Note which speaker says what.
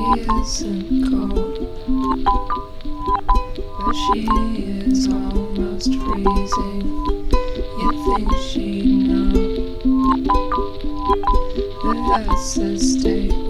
Speaker 1: isn't cold, but she is almost freezing. You think she'd know that that's a state